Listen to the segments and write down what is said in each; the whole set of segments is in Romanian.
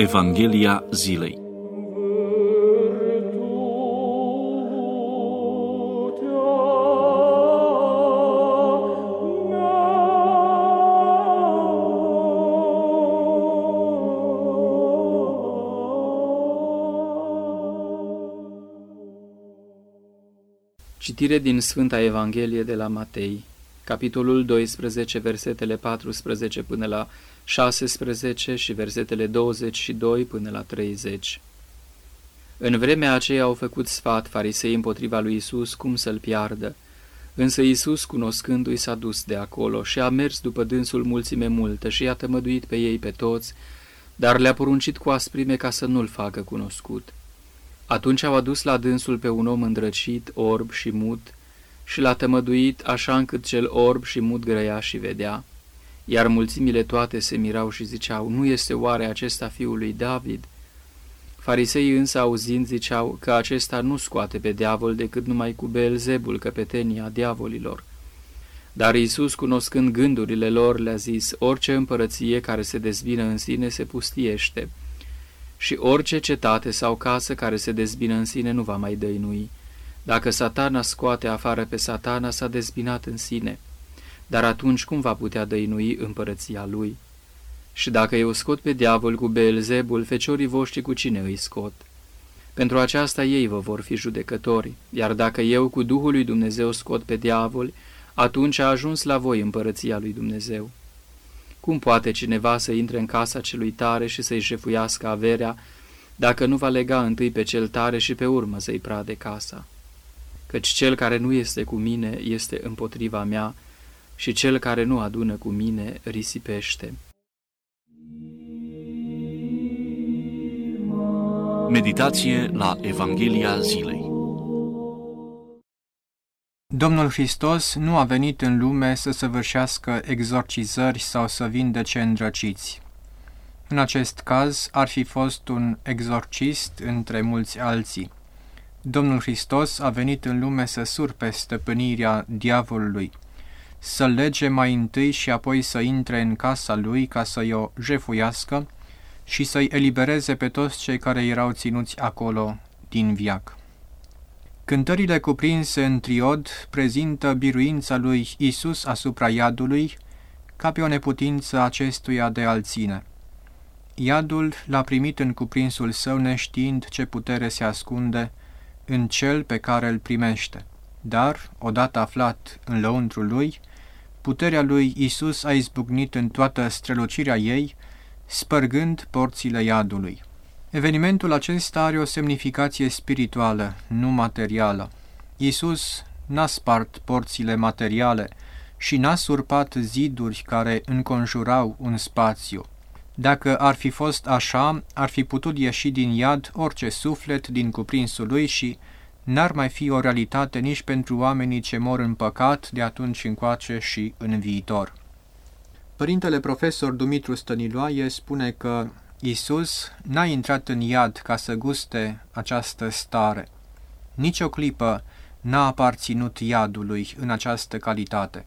Evanghelia zilei. Citire din Sfânta Evanghelie de la Matei, capitolul 12, versetele 14 până la 16 și versetele 22 până la 30. În vremea aceea au făcut sfat farisei împotriva lui Isus cum să-l piardă, însă Isus, cunoscându-i, s-a dus de acolo și a mers după dânsul mulțime multă și i-a tămăduit pe ei pe toți, dar le-a poruncit cu asprime ca să nu-l facă cunoscut. Atunci au adus la dânsul pe un om îndrăcit, orb și mut, și l-a tămăduit așa încât cel orb și mut grăia și vedea. Iar mulțimile toate se mirau și ziceau, nu este oare acesta fiul lui David? Fariseii însă auzind ziceau că acesta nu scoate pe diavol decât numai cu Beelzebul, căpetenia diavolilor. Dar Iisus, cunoscând gândurile lor, le-a zis, orice împărăție care se dezbină în sine se pustiește și orice cetate sau casă care se dezbină în sine nu va mai dăinui. Dacă satana scoate afară pe satana, s-a dezbinat în sine, dar atunci cum va putea dăinui împărăția lui? Și dacă eu scot pe diavol cu Beelzebul, feciorii voștri cu cine îi scot? Pentru aceasta ei vă vor fi judecători, iar dacă eu cu Duhul lui Dumnezeu scot pe diavol, atunci a ajuns la voi împărăția lui Dumnezeu. Cum poate cineva să intre în casa celui tare și să-i jefuiască averea, dacă nu va lega întâi pe cel tare și pe urmă să-i prade casa? Căci cel care nu este cu mine este împotriva mea și cel care nu adună cu mine risipește. Meditație la Evanghelia zilei. Domnul Hristos nu a venit în lume să săvârșească exorcizări sau să vindece îndrăciți. În acest caz ar fi fost un exorcist între mulți alții. Domnul Hristos a venit în lume să surpe stăpânirea diavolului, să lege mai întâi și apoi să intre în casa lui ca să-i o jefuiască și să-i elibereze pe toți cei care erau ținuți acolo din viac. Cântările cuprinse în triod prezintă biruința lui Isus asupra iadului ca pe o neputință acestuia de a ține. Iadul l-a primit în cuprinsul său neștiind ce putere se ascunde în cel pe care îl primește. Dar, odată aflat în lăuntrul lui, puterea lui Isus a izbucnit în toată strălucirea ei, spărgând porțile iadului. Evenimentul acesta are o semnificație spirituală, nu materială. Iisus n-a spart porțile materiale și n-a surpat ziduri care înconjurau un spațiu. Dacă ar fi fost așa, ar fi putut ieși din iad orice suflet din cuprinsul lui și n-ar mai fi o realitate nici pentru oamenii ce mor în păcat de atunci încoace și în viitor. Părintele profesor Dumitru Stăniloae spune că Isus n-a intrat în iad ca să guste această stare. Nici o clipă n-a aparținut iadului în această calitate.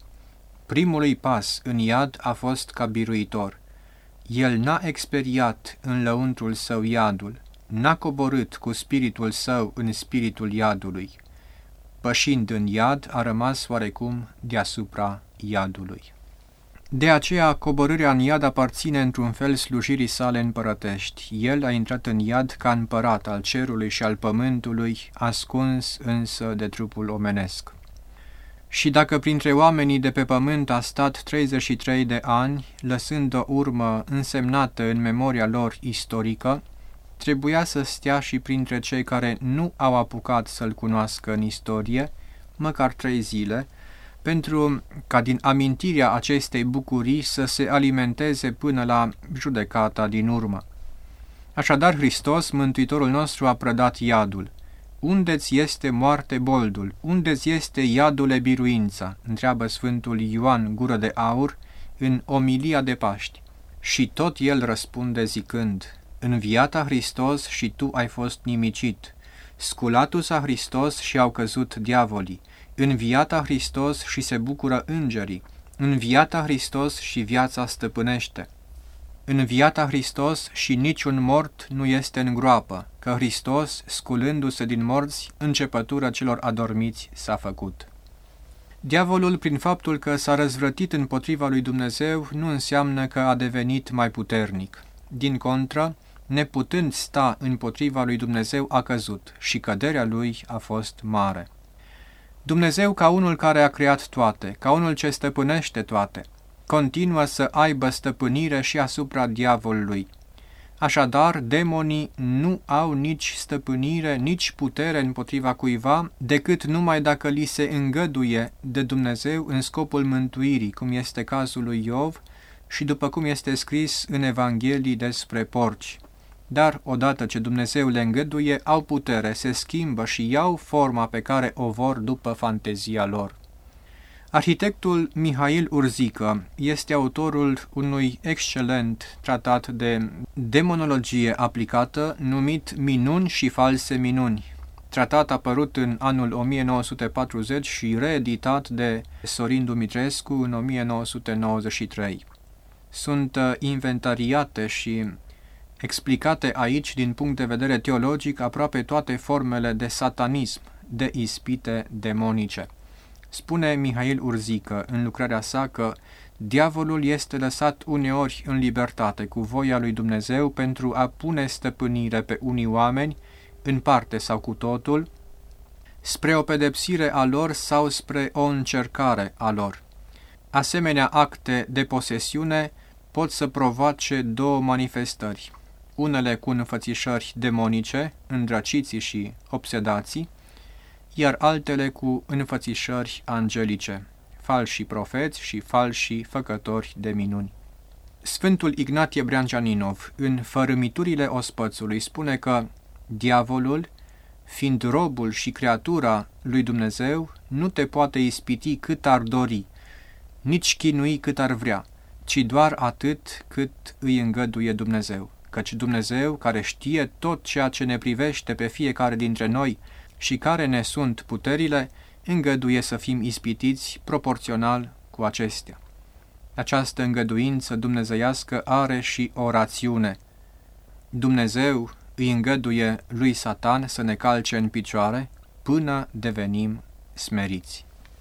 Primului pas în iad a fost ca biruitor. El n-a experiat în lăuntrul său iadul, n-a coborât cu spiritul său în spiritul iadului. Pășind în iad, a rămas oarecum deasupra iadului. De aceea, coborârea în iad aparține într-un fel slujirii sale împărătești. El a intrat în iad ca împărat al cerului și al pământului, ascuns însă de trupul omenesc. Și dacă printre oamenii de pe pământ a stat 33 de ani, lăsând o urmă însemnată în memoria lor istorică, trebuia să stea și printre cei care nu au apucat să-l cunoască în istorie, măcar trei zile, pentru ca din amintirea acestei bucurii să se alimenteze până la judecata din urmă. Așadar, Hristos, Mântuitorul nostru, a prădat iadul. Unde-ți este moarte boldul? Unde-ți este iadule biruința? întreabă Sfântul Ioan Gură de Aur în Omilia de Paști. Și tot el răspunde zicând, În viata Hristos și tu ai fost nimicit. Sculatul s-a Hristos și au căzut diavolii înviata Hristos și se bucură îngerii, înviata Hristos și viața stăpânește. în viața Hristos și niciun mort nu este în groapă, că Hristos, sculându-se din morți, începătura celor adormiți s-a făcut. Diavolul, prin faptul că s-a răzvrătit împotriva lui Dumnezeu, nu înseamnă că a devenit mai puternic. Din contră, neputând sta împotriva lui Dumnezeu, a căzut și căderea lui a fost mare. Dumnezeu, ca unul care a creat toate, ca unul ce stăpânește toate, continuă să aibă stăpânire și asupra diavolului. Așadar, demonii nu au nici stăpânire, nici putere împotriva cuiva, decât numai dacă li se îngăduie de Dumnezeu în scopul mântuirii, cum este cazul lui Iov și după cum este scris în Evanghelii despre porci. Dar, odată ce Dumnezeu le îngăduie, au putere, se schimbă și iau forma pe care o vor după fantezia lor. Arhitectul Mihail Urzică este autorul unui excelent tratat de demonologie aplicată numit Minuni și false minuni, tratat apărut în anul 1940 și reeditat de Sorin Dumitrescu în 1993. Sunt uh, inventariate și explicate aici din punct de vedere teologic aproape toate formele de satanism, de ispite demonice. Spune Mihail Urzică în lucrarea sa că diavolul este lăsat uneori în libertate cu voia lui Dumnezeu pentru a pune stăpânire pe unii oameni, în parte sau cu totul, spre o pedepsire a lor sau spre o încercare a lor. Asemenea acte de posesiune pot să provoace două manifestări, unele cu înfățișări demonice, îndrăciții și obsedații, iar altele cu înfățișări angelice, falși profeți și falși făcători de minuni. Sfântul Ignatie Breanjaninov, în Fărâmiturile ospățului, spune că diavolul, fiind robul și creatura lui Dumnezeu, nu te poate ispiti cât ar dori, nici chinui cât ar vrea, ci doar atât cât îi îngăduie Dumnezeu. Căci Dumnezeu, care știe tot ceea ce ne privește pe fiecare dintre noi, și care ne sunt puterile, îngăduie să fim ispitiți proporțional cu acestea. Această îngăduință dumnezeiască are și o rațiune. Dumnezeu îi îngăduie lui Satan să ne calce în picioare până devenim smeriți.